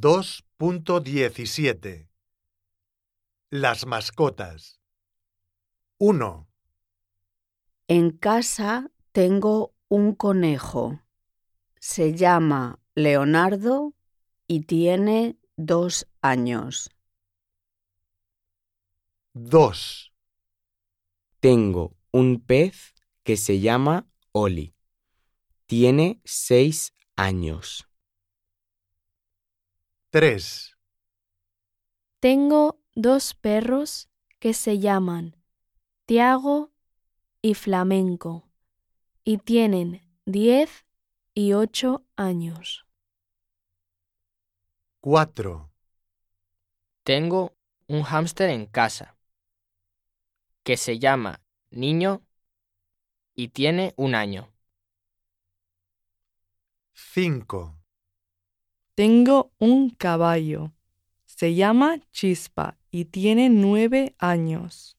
2.17 Las mascotas 1, En casa tengo un conejo. Se llama Leonardo y tiene dos años. 2, Tengo un pez que se llama Oli. Tiene seis años. 3, Tengo dos perros que se llaman Tiago y Flamenco y tienen 10 y 8 años. 4, Tengo un hámster en casa que se llama Niño y tiene un año. 5, Tengo un caballo. Se llama Chispa y tiene nueve años.